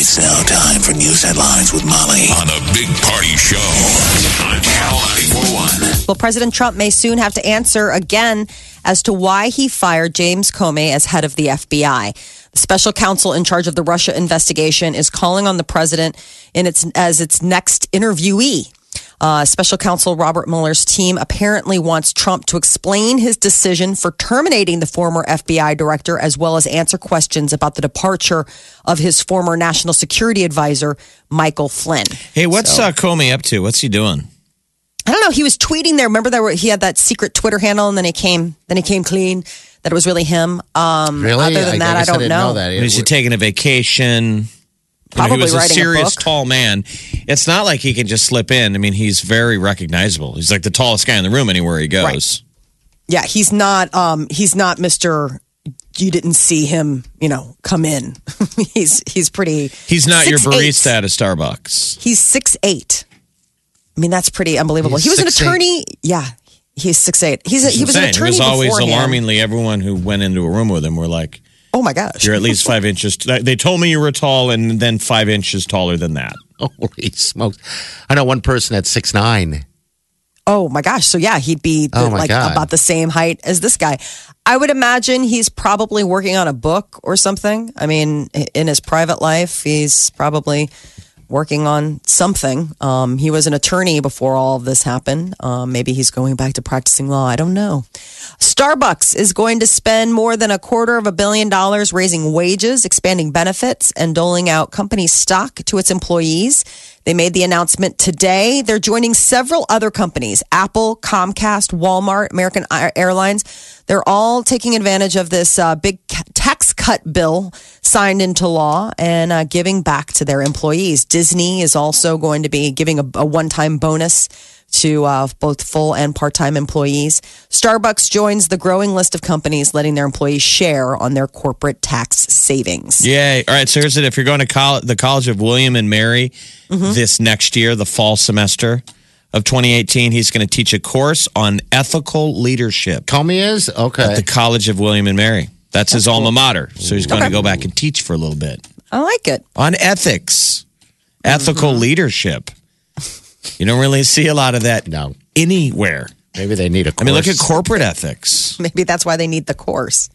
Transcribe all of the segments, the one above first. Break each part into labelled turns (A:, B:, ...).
A: It's now time for news headlines with Molly on a big party show on Channel 941.
B: Well, President Trump may soon have to answer again as to why he fired James Comey as head of the FBI. The special counsel in charge of the Russia investigation is calling on the president in its as its next interviewee. Uh, special counsel Robert Mueller's team apparently wants Trump to explain his decision for terminating the former FBI director, as well as answer questions about the departure of his former national security advisor, Michael Flynn.
C: Hey, what's uh, Comey up to? What's he doing?
B: I don't know. He was tweeting there. Remember that he had that secret Twitter handle, and then he came, then he came clean that it was really him. Um,
D: Really?
B: Other than that, I, don't
D: didn't
B: know.
D: that.
C: Is he taking a vacation? You know, he was a
B: writing a
C: serious, tall man. It's not like he can just slip in. I mean, he's very recognizable. He's like the tallest guy in the room anywhere he goes.
B: Right. Yeah, he's not. Um, he's not Mister. You didn't see him, you know, come in. he's he's pretty.
C: He's not your
B: 6'8".
C: barista at a Starbucks.
B: He's six eight. I mean, that's pretty unbelievable.
D: He's
B: he was an
D: 6'8".
B: attorney. Yeah, he's six eight. He's a, he was an attorney
C: He was always
B: beforehand.
C: alarmingly. Everyone who went into a room with him were like,
B: Oh my gosh!
C: "You're at least five inches." They told me you were tall, and then five inches taller than that.
D: Holy smokes! I know one person at six nine.
B: Oh my gosh. So yeah, he'd be the-
D: Oh,
B: like
D: God.
B: about the same height as this guy. I would imagine he's probably working on a book or something. I mean, in his private life, he's probably working on something. Um, he was an attorney before all of this happened. Um, maybe he's going back to practicing law. I don't know. Starbucks is going to spend more than a quarter of a billion dollars raising wages, expanding benefits, and doling out company stock to its employees. They made the announcement today. They're joining several other companies Apple, Comcast, Walmart, American Airlines. They're all taking advantage of this uh, big tax cut bill signed into law and uh, giving back to their employees. Disney is also going to be giving a, a one time bonus to uh, both full and part time employees. Starbucks joins the growing list of companies letting their employees share on their corporate tax savings.
C: Yay. All right. So here's it. If you're going to college, the College of William and Mary
B: Mm-hmm.
C: this next year, the fall semester of 2018, he's going to teach a course on ethical leadership
D: Comey is okay.
C: at the College of William and Mary. That's his alma mater. So he's going to go back and teach for a little bit
B: I like it.
C: on ethics, ethical
B: Mm-hmm.
C: leadership. You don't really see a lot of that
D: no,
C: anywhere.
D: maybe they need a. Course.
C: I mean, look at corporate ethics.
B: Maybe that's why they need the course.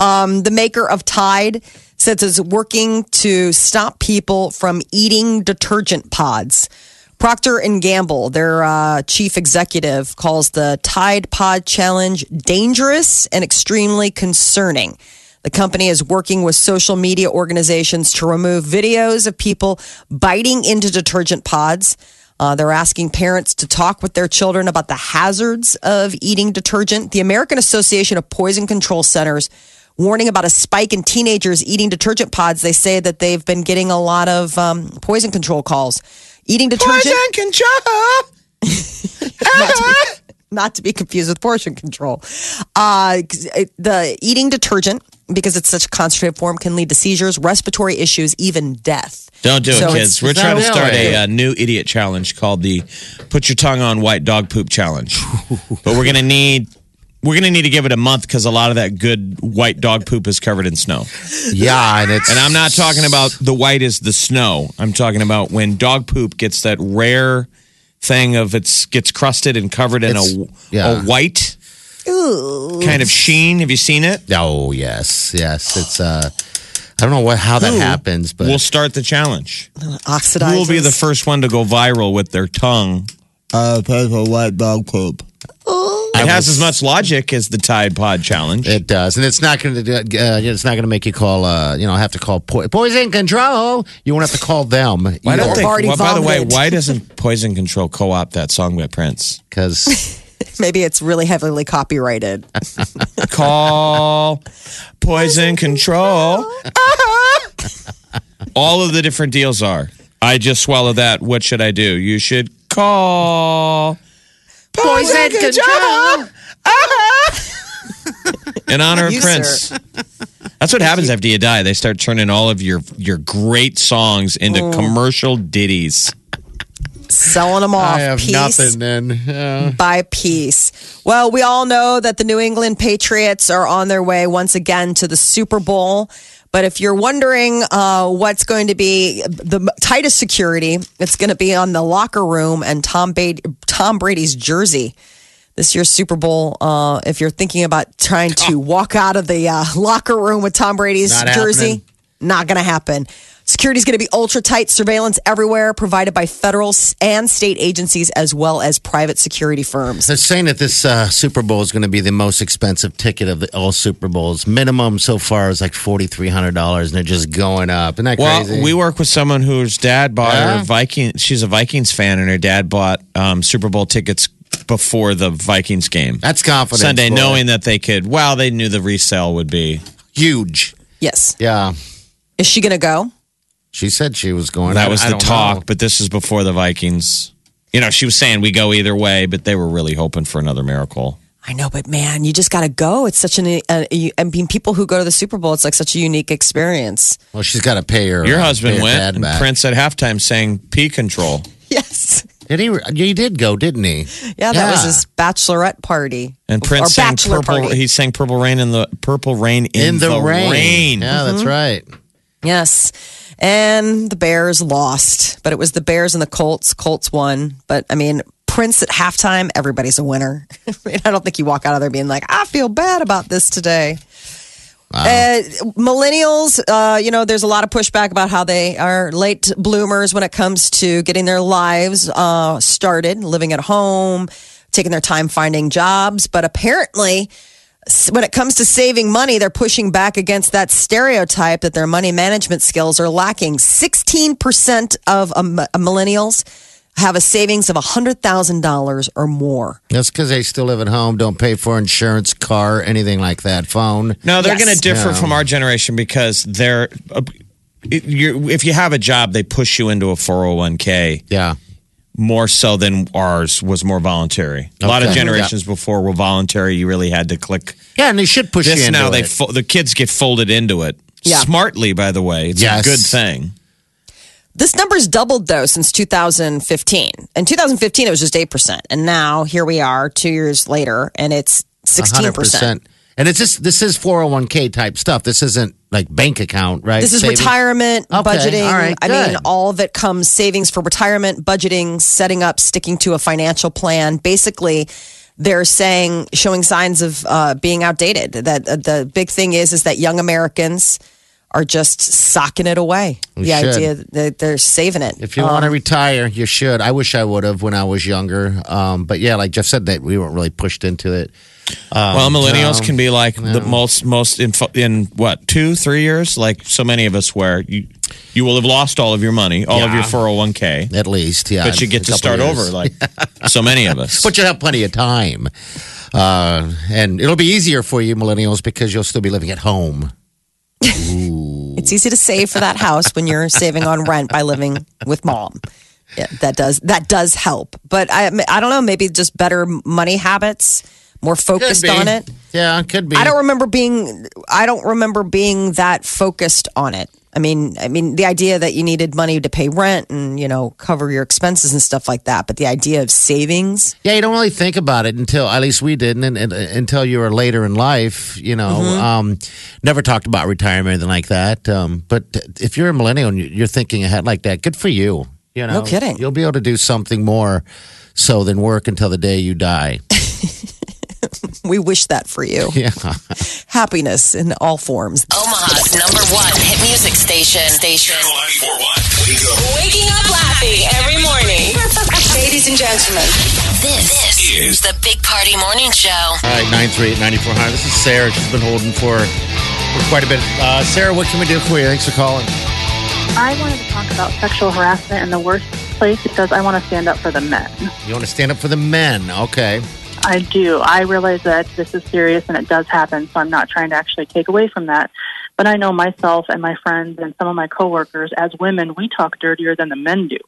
B: Um, the maker of Tide says it's working to stop people from eating detergent pods. Procter and Gamble, their uh, chief executive, calls the Tide Pod Challenge dangerous and extremely concerning. The company is working with social media organizations to remove videos of people biting into detergent pods. Uh, they're asking parents to talk with their children about the hazards of eating detergent. The American Association of Poison Control Centers warning about a spike in teenagers eating detergent pods. They say that they've been getting a lot of um, poison control calls. Eating detergent, Poison
C: control.
B: not, to be, not to be confused with portion control. Uh, the eating detergent, because it's such a concentrated form, can lead to seizures, respiratory issues, even death.
C: Don't do
B: So
C: it, kids. We're trying to start
D: really?
C: a, uh new idiot challenge called the "Put Your Tongue on White Dog Poop Challenge." but we're gonna need we're gonna need to give it a month because a lot of that good white dog poop is covered in snow.
D: Yeah, and it's
C: And I'm not talking about the white is the snow. I'm talking about when dog poop gets that rare thing of it's gets crusted and covered in a,
D: yeah.
C: a white kind of sheen. Have you seen it?
D: Oh yes, yes. It's uh, I don't know what how that happens, but
C: We'll start the challenge.
B: Oxidizes.
C: Who will be the first one to go viral with their tongue?
E: Uh, paper white dog poop.
C: It has as much logic as the Tide Pod challenge.
D: it does, and it's not going to. Uh, it's not going to make you call. Uh, you know, have to call po- poison control. You won't have to call them.
C: Why don't they?
B: already
C: well, by the way,
B: vomited.
C: why doesn't Poison Control co-opt that song by Prince?
D: Because
B: Maybe it's really heavily copyrighted.
C: Call Poison Control. all of the different deals are. I just swallowed that. What should I do? You should call
D: Poison control.
C: in honor of
B: You,
C: Prince.
B: sir.
C: That's what happens after you die. They start turning all of your your great songs into
B: Oh.
C: commercial ditties.
B: Selling them off
D: I have
B: piece
D: nothing then. Yeah.
B: by piece. Well, we all know that the New England Patriots are on their way once again to the Super Bowl. But if you're wondering uh, what's going to be the tightest security, it's going to be on the locker room and Tom, Tom Brady's jersey. This year's Super Bowl, uh, if you're thinking about trying to walk out of the uh, locker room with Tom Brady's
D: Not
B: jersey,
D: happening.
B: not going to happen. Security is going to be ultra tight surveillance everywhere, provided by federal and state agencies as well as private security firms.
D: They're saying that this uh, Super Bowl is going to be the most expensive ticket of the, all Super Bowls. Minimum so far is like forty three hundred dollars, and they're just going up. Isn't that
C: Well,
D: crazy?
C: we work with someone whose dad bought
D: Yeah?
C: her Viking. She's a Vikings fan, and her dad bought um, Super Bowl tickets before the Vikings game
D: That's confidence.
C: Sunday,
D: boy.
C: knowing that they could. Well, they knew the resale would be.
D: huge.
B: Yes.
D: Yeah,
B: Is she going to go?
D: She said she was going.
C: That
D: I-
C: was
D: I
C: the
D: don't
C: talk,
D: know.
C: but this is before the Vikings. You know, she was saying we go either way, but they were really hoping for another miracle.
B: I know, but man, you just got to go. It's such an, uh, you- I mean, people who go to the Super Bowl, it's like such a unique experience.
D: Well, she's got to pay her.
C: Your
D: uh,
C: husband
D: her
C: went,
D: dad
C: and
D: back.
C: Prince at halftime sang "P Control."
B: Yes.
D: Did he? He did go, didn't he?
B: Yeah, that was his bachelorette party.
C: And Prince sang
B: bachelor
C: "Purple."
B: party.
C: He sang "Purple Rain" in the "Purple Rain" in,
D: in the, rain.
C: rain.
D: Yeah, that's
B: Mm-hmm.
D: right.
B: Yes. And the Bears lost, but it was the Bears and the Colts. Colts won. But I mean, Prince at halftime, everybody's a winner. I, mean, I don't think you walk out of there being like, I feel bad about this today. Uh, millennials, uh, you know, there's a lot of pushback about how they are late bloomers when it comes to getting their lives uh, started, living at home, taking their time finding jobs. But apparently, when it comes to saving money, they're pushing back against that stereotype that their money management skills are lacking. 16% of um, millennials have a savings of $100,000 or more.
D: That's because they still live at home, don't pay for insurance, car, anything like that, phone.
C: No, they're
B: Yes.
C: going to differ
D: Yeah.
C: from our generation because they're. Uh, it- you're, if you have a job, they push you into a 401k
D: Yeah.
C: More so than ours was more voluntary. A lot of
D: Okay.
C: generations before were voluntary. You really had to click
D: Yeah, and they should push
C: this.
D: you into
C: Now they
D: it.
C: fo- the kids get folded into it
B: Yeah.
C: smartly. By the way, it's
D: Yes.
C: a good thing.
B: This number's doubled though since 2015. In 2015, it was just 8%. And now here we are two years later and it's 16%.
D: 100%. And it's just this is 401k type stuff. This isn't like bank account, right?
B: This is
D: Savings.
B: retirement,
D: Okay,
B: budgeting.
D: right,
B: I mean, all it comes savings for retirement, budgeting, setting up, sticking to a financial plan. Basically, they're saying, showing signs of uh, being outdated. That uh, the big thing is, is that young Americans are just socking it away.
D: We
B: the
D: should.
B: idea that they're saving it.
D: If you want to retire, you should. I wish I would have when I was younger. Um, but yeah, like Jeff said, that we weren't really pushed into it. Um,
C: well, millennials
D: no.
C: can be like the most most in, in what two three years, like so many of us, where you you will have lost all of your money, all of your 401k,
D: At least, yeah.
C: but you get to start over, like so many of us.
D: But you have plenty of time. Uh, and it'll be easier for you, millennials, because you'll still be living at home.
B: It's easy to save for that house when you're saving on rent by living with mom. Yeah, that does that does help. But I I don't know, maybe just better money habits, more focused on it.
D: Yeah, it could be.
B: I don't remember being I don't remember being that focused on it. I mean, I mean the idea that you needed money to pay rent and, you know, cover your expenses and stuff like that, but the idea of savings,
D: Yeah, you don't really think about it until, at least we didn't, and, and, until you were later in life. You know,
B: Mm-hmm.
D: um, never talked about retirement or anything like that. Um, but if you're a millennial and you're thinking ahead like that, good for you. You know,
B: No kidding.
D: You'll be able to do something more so than work until the day you die.
B: we wish that for you.
D: Yeah.
B: Happiness in all forms.
F: Omaha's number one hit music station. Station.
A: Channel 941. Wake up.
F: Waking up laughing every morning. Ladies and gentlemen, this, is the Big Party Morning Show.
D: All right, 938 9400. This is Sarah. She's been holding for, for quite a bit. Uh, Sarah, what can we do for you? Thanks for calling.
G: I wanted to talk about sexual harassment in the workplace because I want to stand up for the men.
D: You want to stand up for the men? Okay.
G: I do. I realize that this is serious and it does happen, so I'm not trying to actually take away from that. But I know myself and my friends and some of my coworkers, as women, we talk dirtier than the men do.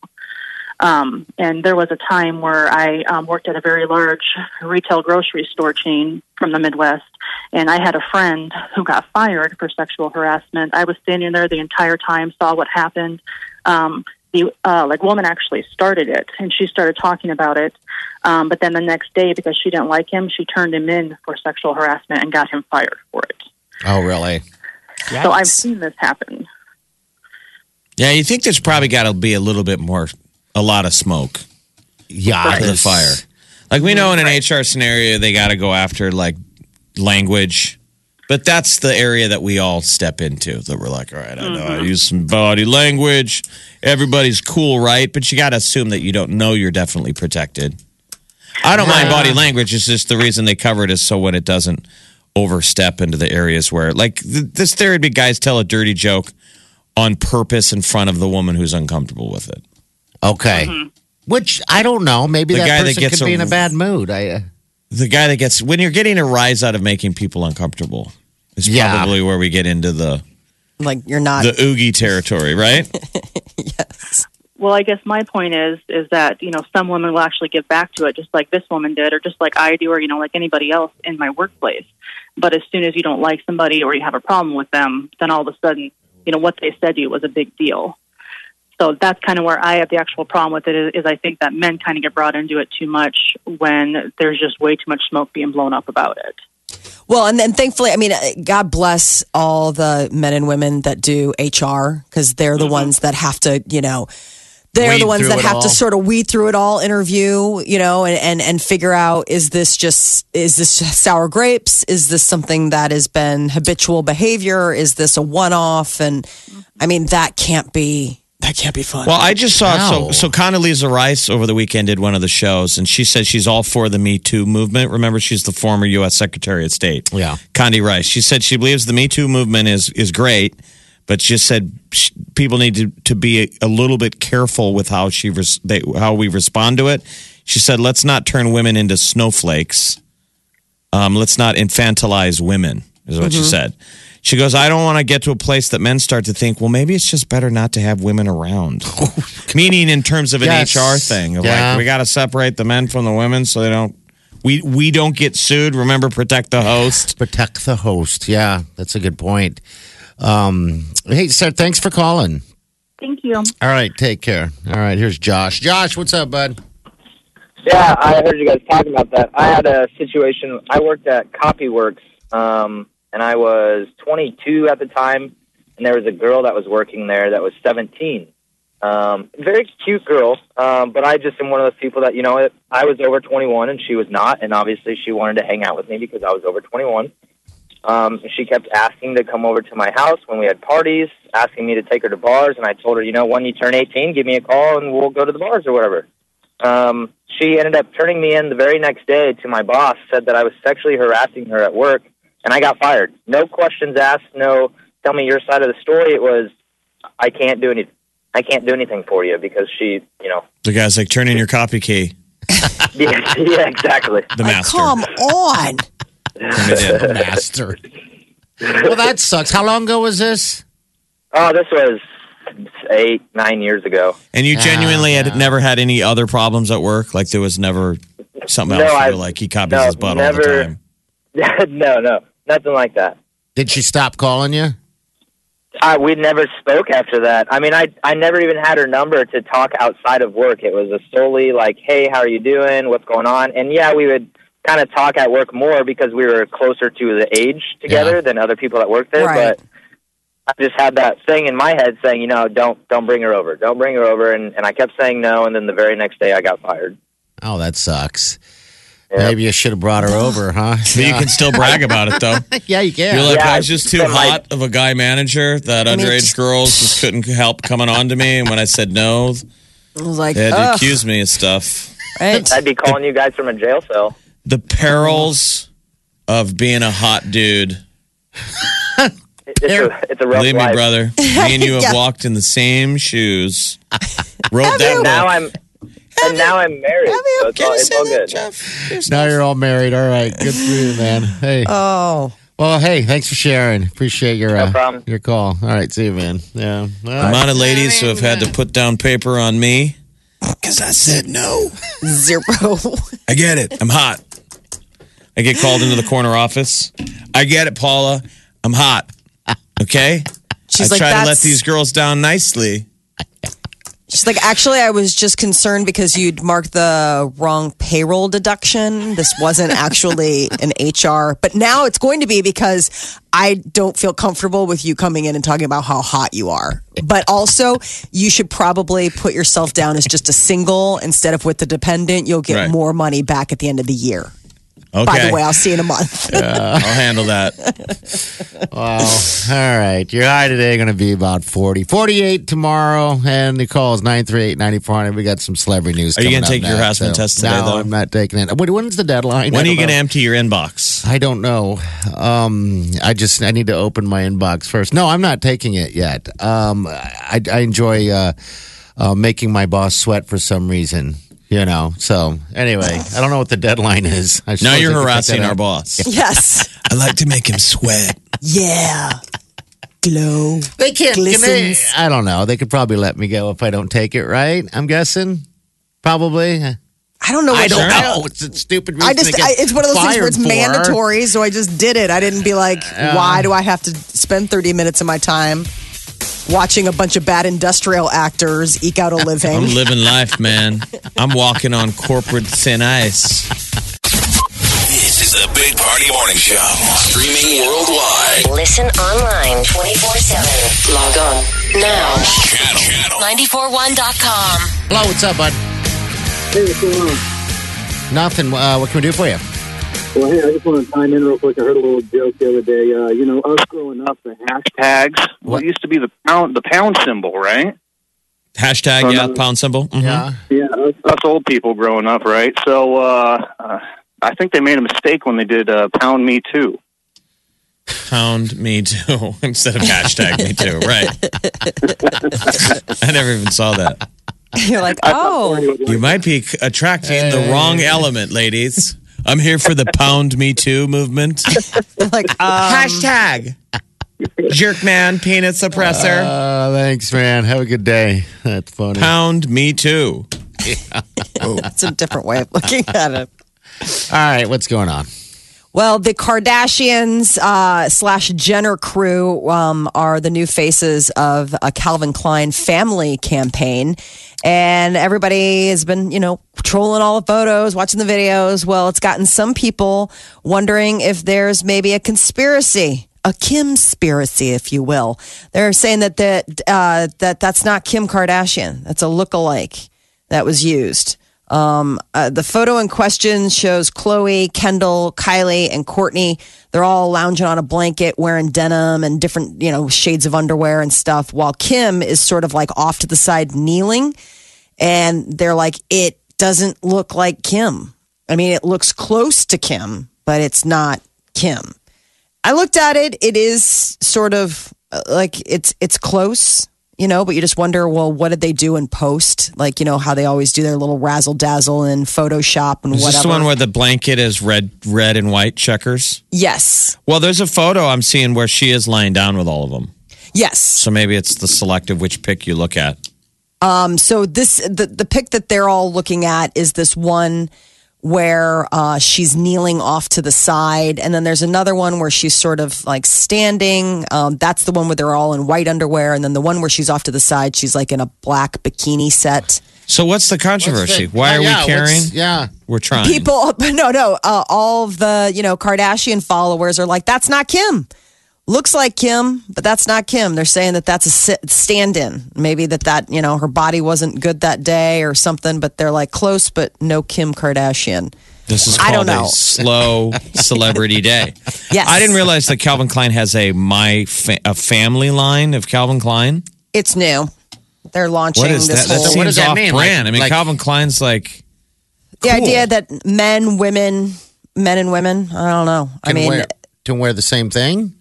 G: Um, and there was a time where I um, worked at a very large retail grocery store chain from the Midwest, and I had a friend who got fired for sexual harassment. I was standing there the entire time, saw what happened. Um, the uh, like woman actually started it, and she started talking about it. Um, but then the next day, because she didn't like him, she turned him in for sexual harassment and got him fired for it.
D: Oh, really?
G: So I've seen this happen.
C: Yeah, you think there's probably got to be a little bit more, a lot of smoke
D: Yeah.
C: for the fire. Like we know in an HR scenario, they got to go after like language, but that's the area that we all step into. That we're like, all right, I know I use some body language. Everybody's cool, right? But you got to assume that you don't know you're definitely protected. I don't mind body language. It's just the reason they cover it is so when it doesn't overstep into the areas where, like, th- this there would be guys tell a dirty joke on purpose in front of the woman who's uncomfortable with it.
D: Okay. Which I don't know. Maybe
C: The
D: that
C: guy that
D: person
C: gets
D: could be
C: a-
D: in a bad mood. I. Uh,
C: the guy that gets when you're getting a rise out of making people uncomfortable is
D: Yeah.
C: probably where we get into the
B: Like you're not.
C: the oogie territory, right? yes.
G: Well, I guess my point is is that you know some women will actually give back to it, just like this woman did, or just like I do, or you know like anybody else in my workplace. But as soon as you don't like somebody or you have a problem with them, then all of a sudden, you know what they said to you was a big deal. So that's kind of where I have the actual problem with it is, is I think that men kind of get brought into it too much when there's just way too much smoke being blown up about it.
B: Well, and then thankfully, I mean, uh, God bless all the men and women that do HR because they're the ones that have to, you know, they're
D: Weed
B: the ones that have
D: all.
B: to sort of weed through it all, interview, you know, and, and, and figure out is this just, is this sour grapes? Is this something that has been habitual behavior? Is this a one off? And I mean, that can't be, that can't be fun.
C: Well, I just saw
D: No.
C: so so Condoleezza Rice over the weekend did one of the shows, and she said she's all for the Me Too movement. Remember, she's the former U.S. Secretary of State.
D: Yeah.
C: Condi Rice. She said she believes the Me Too movement is is great, but she said sh- people need to to be a, a little bit careful with how she res- they, how we respond to it. She said, let's not turn women into snowflakes. Um, let's not infantilize women. Is what
D: Mm-hmm.
C: she said. She goes, I don't want to get to a place that men start to think, well, maybe it's just better not to have women around. Meaning in terms of an
D: Yes.
C: HR thing, of
D: Yeah.
C: like we got to separate the men from the women so they don't. We we don't get sued. Remember, protect the host.
D: protect the host. Yeah, that's a good point. Um, hey, sir, thanks for calling.
G: Thank you.
D: All right, take care. All right, here's Josh. Josh, what's up, bud?
H: Yeah, I heard you guys talking about that. I had a situation. I worked at Copyworks, um, and I was 22 at the time, and there was a girl that was working there that was 17. Um, very cute girl, um, but I just am one of those people that you know I was over 21 and she was not, and obviously she wanted to hang out with me because I was over 21. Um, she kept asking to come over to my house when we had parties, asking me to take her to bars, and I told her, you know, when you turn 18, give me a call and we'll go to the bars or whatever. Um, she ended up turning me in the very next day to my boss, said that I was sexually harassing her at work, and I got fired. No questions asked, no tell me your side of the story. It was, I can't do anything. I can't do anything for you because she, you know,
C: The guy's like, turn in your copy key.
H: yeah, yeah exactly.
C: The master.
B: Come on.
C: the.
D: Master. well, that sucks. How long ago was this?
H: Oh, this was eight, nine years ago.
C: And you
D: Ah,
C: genuinely had never had any other problems at work? Like there was never something
H: No,
C: else you
H: I've-
C: like he copies
H: no,
C: his butt all the
H: never-
C: time.
H: no, no, nothing like that.
D: Did she stop calling you?
H: I, we never spoke after that. I mean, I I never even had her number to talk outside of work. It was a solely like, "Hey, how are you doing? What's going on?" And yeah, we would kind of talk at work more because we were closer to the age together
D: Yeah.
H: than other people that worked there.
B: Right.
H: But I just had that thing in my head saying, you know, don't don't bring her over, don't bring her over, and and I kept saying no, and then the very next day I got fired.
D: Oh, that sucks.
H: Yeah.
D: Maybe you should have brought her over, huh?
C: But you can still brag about it though.
D: yeah, you can.
C: You're like,
H: Yeah,
C: I was just too
H: but, like-
C: hot of a guy manager that
B: mean,
C: underage girls just couldn't help coming on to me. And when I said no,
B: I was like,
C: they had to accuse me of stuff.
B: right?
H: I'd be calling you guys from a jail cell.
C: The perils of being a hot dude.
H: It's a it's a rough
C: Believe me,
H: life.
C: brother. Me and you have
B: Yeah.
C: walked in the same shoes. Wrote that
H: Now
C: book.
H: I'm and now I'm married. So it's all, it's all good.
D: Now you're all married. All right. Good for you, man. Hey.
B: Oh.
D: Well, hey, thanks for sharing. Appreciate your
H: No
D: uh,
H: problem.
D: your call. All right, see you, man. Yeah. Well,
C: amount of ladies who have had to put down paper on me because I said no.
B: Zero.
C: I get it. I'm hot. I get called into the corner office. I get it, Paula. I'm hot. Okay?
B: She's
C: I
B: like,
C: try to let
B: "That's-"
C: these girls down nicely.
B: She's like, actually, I was just concerned because you'd marked the wrong payroll deduction. This wasn't actually an HR, but now it's going to be because I don't feel comfortable with you coming in and talking about how hot you are. But also, you should probably put yourself down as just a single instead of with the dependent. You'll get
C: Right.
B: more money back at the end of the year.
C: Okay.
B: By the way, I'll see you in a month.
C: I'll handle that.
D: Wow. All right. Your high today going to be about 40. 48 tomorrow. And the call is 938 9400. We got some celebrity news.
C: Are you
D: going
C: gonna take your harassment test today,
D: No,
C: though?
D: I'm not taking it. Wait, when's the deadline?
C: When are you going to empty your inbox?
D: I don't know. Um, I just I need to open my inbox first. No, I'm not taking it yet. Um, I, I enjoy uh, uh, making my boss sweat for some reason. You know. So anyway, I don't know what the deadline is. I
C: Now you're
D: I could take
C: harassing our boss.
B: yes.
C: I like to make him sweat.
B: Yeah. Glow.
D: They can't. Can they, I don't know. They could probably let me go if I don't take it. Right? I'm guessing. Probably.
B: I don't know what
D: I don't
B: I
D: know. It's a stupid. Reason
B: I just,
D: to get
B: I, it's one of those things where it's
D: for.
B: mandatory, so I just did it. I didn't be like, why do I have to spend 30 minutes of my time watching a bunch of bad industrial actors eke out a living?
C: I'm living life, man. I'm walking on corporate thin ice.
A: This is the Big Party Morning Show. Streaming worldwide.
F: Listen online 24 7. Log on now.
A: Channel. Channel.
F: 941.com.
D: Hello, what's up, bud?
I: Hey, what's going on?
D: Nothing. Uh, what can we do for you?
I: Well, hey, I just want to chime in real quick. I heard a little joke the other day. Uh, you know, us growing up, the hashtags.
D: What?
I: used to be the pound, the pound symbol, right?
C: Hashtag, yeah, pound symbol. Mhm.
D: Yeah.
I: Yeah, us, us old people growing up, right? So, uh, uh, I think they made a mistake when they did uh, "Pound Me Too."
C: Pound me too instead of hashtag me too. Right. I never even saw that.
B: You're like, oh,
I: Barney would like
C: You might be attracting the wrong element, ladies. I'm here for the pound me too movement.
B: like, um,
C: Hashtag jerk man peanut suppressor.
D: Uh, thanks, man. Have a good day. That's funny.
C: Pound me too.
B: that's a different way of looking at it.
D: All right, what's going on?
B: Well, the Kardashians uh, slash Jenner crew um, are the new faces of a Calvin Klein family campaign. And everybody has been, you know, trolling all the photos, watching the videos. Well, it's gotten some people wondering if there's maybe a conspiracy. A Kim conspiracy, if you will. They're saying that that uh, that that's not Kim Kardashian. That's a lookalike that was used. Um, uh, the photo in question shows Khloé, Kendall, Kylie, and Kourtney. They're all lounging on a blanket, wearing denim and different, you know, shades of underwear and stuff. While Kim is sort of like off to the side, kneeling, and they're like, it doesn't look like Kim. I mean, it looks close to Kim, but it's not Kim. I looked at it. It is sort of uh, like it's it's close, you know, but you just wonder, well, what did they do in post? Like, you know, how they always do their little razzle dazzle in Photoshop and
C: Is
B: whatever.
C: this the one where the blanket is red, red and white checkers?
B: yes,
C: Well, there's a photo I'm seeing where she is lying down with all of them.
B: yes.
C: So maybe it's the selective which pick you look at.
B: Um, so this the the pic that they're all looking at is this one where uh, she's kneeling off to the side, and then there's another one where she's sort of like standing. Um, that's the one where they're all in white underwear, and then the one where she's off to the side, she's like in a black bikini set.
C: So what's the controversy?
D: What's the-
C: Why are
D: yeah,
C: we caring?
D: Yeah.
C: We're trying.
B: People, no, no, uh, all of the you know Kardashian followers are like, that's not Kim. Looks like Kim, but that's not Kim. They're saying that that's a stand-in. Maybe that that you know her body wasn't good that day or something. But they're like close, but no Kim Kardashian.
C: This is
B: I
C: called
B: don't know.
C: a slow celebrity day.
B: Yes.
C: I didn't realize that Calvin Klein has a my fa- a family line of Calvin Klein.
B: It's new. They're launching
C: What is
B: this
C: that? That
B: whole
D: what does that
C: off
D: mean?
C: brand.
D: Like-
C: I mean,
D: like-
C: Calvin Klein's like
B: the
C: cool.
B: idea that men, women, men and women. I don't know. I mean,
D: wear, to wear the same thing?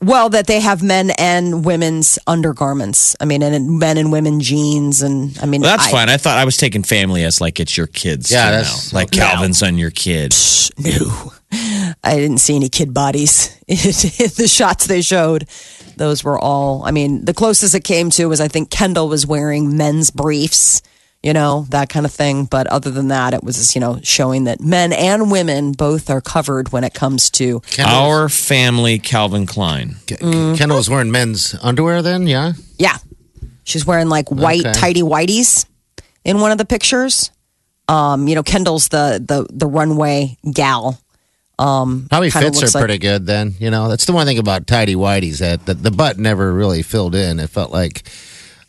B: Well, that they have men and women's undergarments. I mean, and men and women jeans, and I mean,
C: Well, that's
B: I-
C: fine. I thought I was taking family as like it's your kids.
D: Yeah,
C: too
D: that's-
C: now. like
B: No.
C: Calvin's on your kid.
B: No. I didn't see any kid bodies in the shots they showed. Those were all, I mean, the closest it came to was I think Kendall was wearing men's briefs, you know, that kind of thing. But other than that, it was, you know, showing that men and women both are covered when it comes to.
C: Our family, Calvin Klein.
B: Mm-hmm.
D: Kendall was wearing men's underwear then, yeah?
B: Yeah. She's wearing like white
D: Okay.
B: tidy whities in one of the pictures. Um, you know, Kendall's the the the runway gal. Um,
D: Probably fits her
B: like-
D: pretty good then. You know, that's the one thing about tidy whities that the, the butt never really filled in. It felt like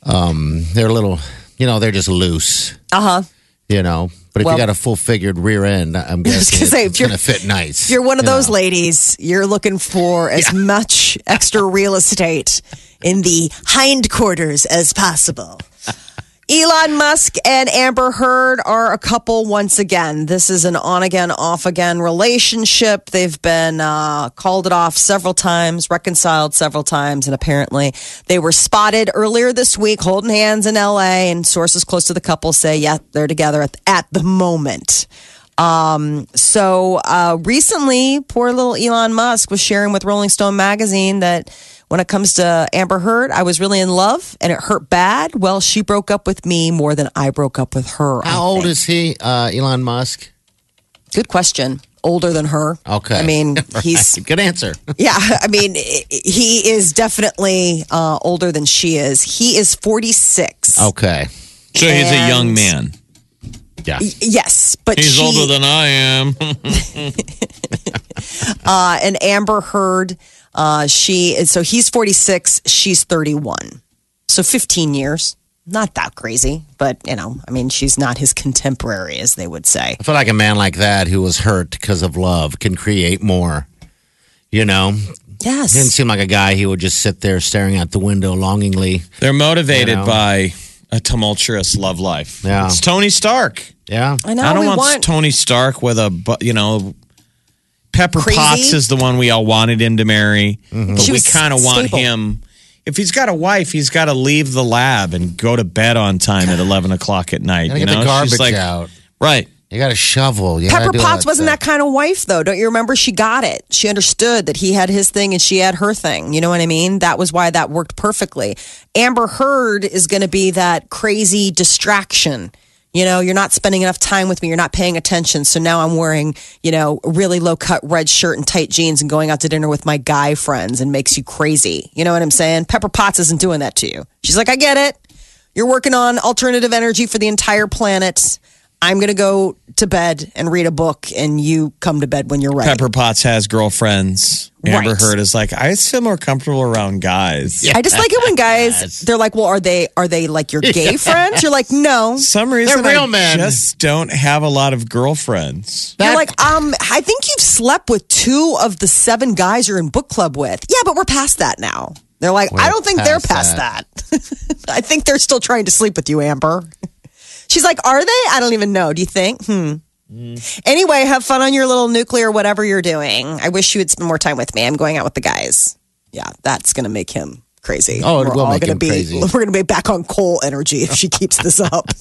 D: um, they're a little, you know, they're just loose.
B: Uh huh.
D: You know, but if
B: Well-
D: you got a full figured rear end, I'm guessing
B: gonna say,
D: it's going to fit nice.
B: You're one of those
D: know.
B: ladies, you're looking for as much extra real estate in the hindquarters as possible. Elon Musk and Amber Heard are a couple once again. This is an on again, off again relationship. They've been uh, called it off several times, reconciled several times, and apparently they were spotted earlier this week holding hands in LA. And sources close to the couple say, yeah, they're together at, at the moment. Um, so uh, recently, poor little Elon Musk was sharing with Rolling Stone magazine that when it comes to Amber Heard, I was really in love and it hurt bad. Well, she broke up with me more than I broke up with her.
D: How old is he, uh, Elon Musk?
B: Good question. Older than her.
D: Okay.
B: I mean,
D: Right.
B: he's
D: Good answer.
B: yeah. I mean, he is definitely uh, older than she is. He is forty six.
D: Okay.
C: So he's a young man.
D: Yeah.
B: Yes, but
C: He's
B: she,
C: older than I am.
B: uh, and Amber Heard. Uh, she is so he's 46, she's 31. So 15 years. Not that crazy, but you know, I mean, she's not his contemporary, as they would say.
D: I feel like a man like that who was hurt because of love can create more. You know,
B: Yes.
D: didn't seem like a guy who would just sit there staring out the window longingly.
C: They're motivated
D: You know.
C: by a tumultuous love life.
D: Yeah.
C: It's Tony Stark.
D: Yeah.
B: I know
C: I don't
B: we
C: want,
B: want
C: Tony Stark with a, bu- you know, Pepper
B: Crazy?
C: Potts is the one we all wanted him to marry. Mm-hmm. But
B: She
C: we kind of want him. If he's got a wife, he's got to leave the lab and go to bed on time at 11 o'clock at night.
D: Gotta
C: you
D: get
C: know,
D: the garbage
C: like,
D: out.
C: right.
D: You got a shovel. You
B: Pepper
D: gotta
B: Potts wasn't
D: stuff.
B: that kind of wife, though. Don't you remember? She got it. She understood that he had his thing and she had her thing. You know what I mean? That was why that worked perfectly. Amber Heard is going to be that crazy distraction. You know, you're not spending enough time with me. You're not paying attention. So now I'm wearing, you know, really low cut red shirt and tight jeans and going out to dinner with my guy friends and makes you crazy. You know what I'm saying? Pepper Potts isn't doing that to you. She's like, I get it. You're working on alternative energy for the entire planet. I'm going to go to bed and read a book, and you come to bed when you're ready.
C: Pepper Potts has girlfriends. Amber
B: Right.
C: Heard is like, I feel more comfortable around guys. Yeah.
B: I just like it when guys they're like, "Well, are they are they like your gay friends?" You're like, "No."
C: some reason
D: They're real
C: I
D: men.
C: just don't have a lot of girlfriends.
B: You're like, um, I think you've slept with two of the seven guys you're in book club with. Yeah, but we're past that now. They're like, I
D: We're
B: don't think they're
D: past
B: past that. I think they're still trying to sleep with you, Amber. She's like, are they? I don't even know. Do you think? Hmm. Anyway, have fun on your little nuclear whatever you're doing. I wish you would spend more time with me. I'm going out with the guys. Yeah, that's gonna make him crazy.
D: Oh, it
B: We're
D: will
B: all
D: make
B: gonna
D: him
B: be,
D: crazy.
B: We're gonna be back on coal energy if she keeps this up.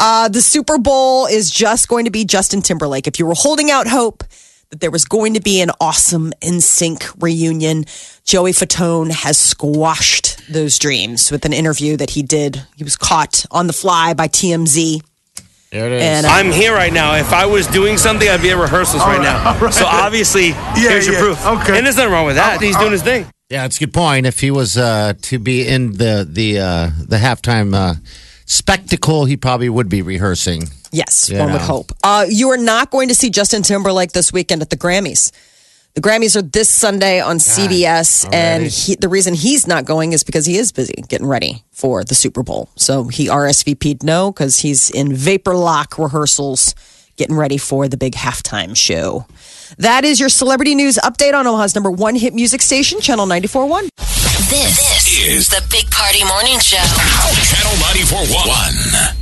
B: Uh, the Super Bowl is just going to be Justin Timberlake. If you were holding out hope that there was going to be an awesome NSYNC reunion, Joey Fatone has squashed those dreams with an interview that he did. He was caught on the fly by TMZ.
D: There it is.
B: And uh,
J: I'm here right now. If I was doing something, I'd be at rehearsals right, now. So obviously, here's your proof.
E: Okay.
J: And there's nothing wrong with that. He's doing his thing.
D: yeah, it's a good point. If he was uh, to be in the the uh, the halftime uh, spectacle, he probably would be rehearsing.
B: yes,
D: You
B: one would hope. Uh, you are not going to see Justin Timberlake this weekend at the Grammys. The Grammys are this Sunday on CBS, and he, the reason he's not going is because he is busy getting ready for the Super Bowl. So he RSVP'd no because he's in vapor lock rehearsals, getting ready for the big halftime show. That is your celebrity news update on Omaha's number one hit music station, Channel 94.1.
F: This, is the Big Party Morning Show.
A: Channel 94.1.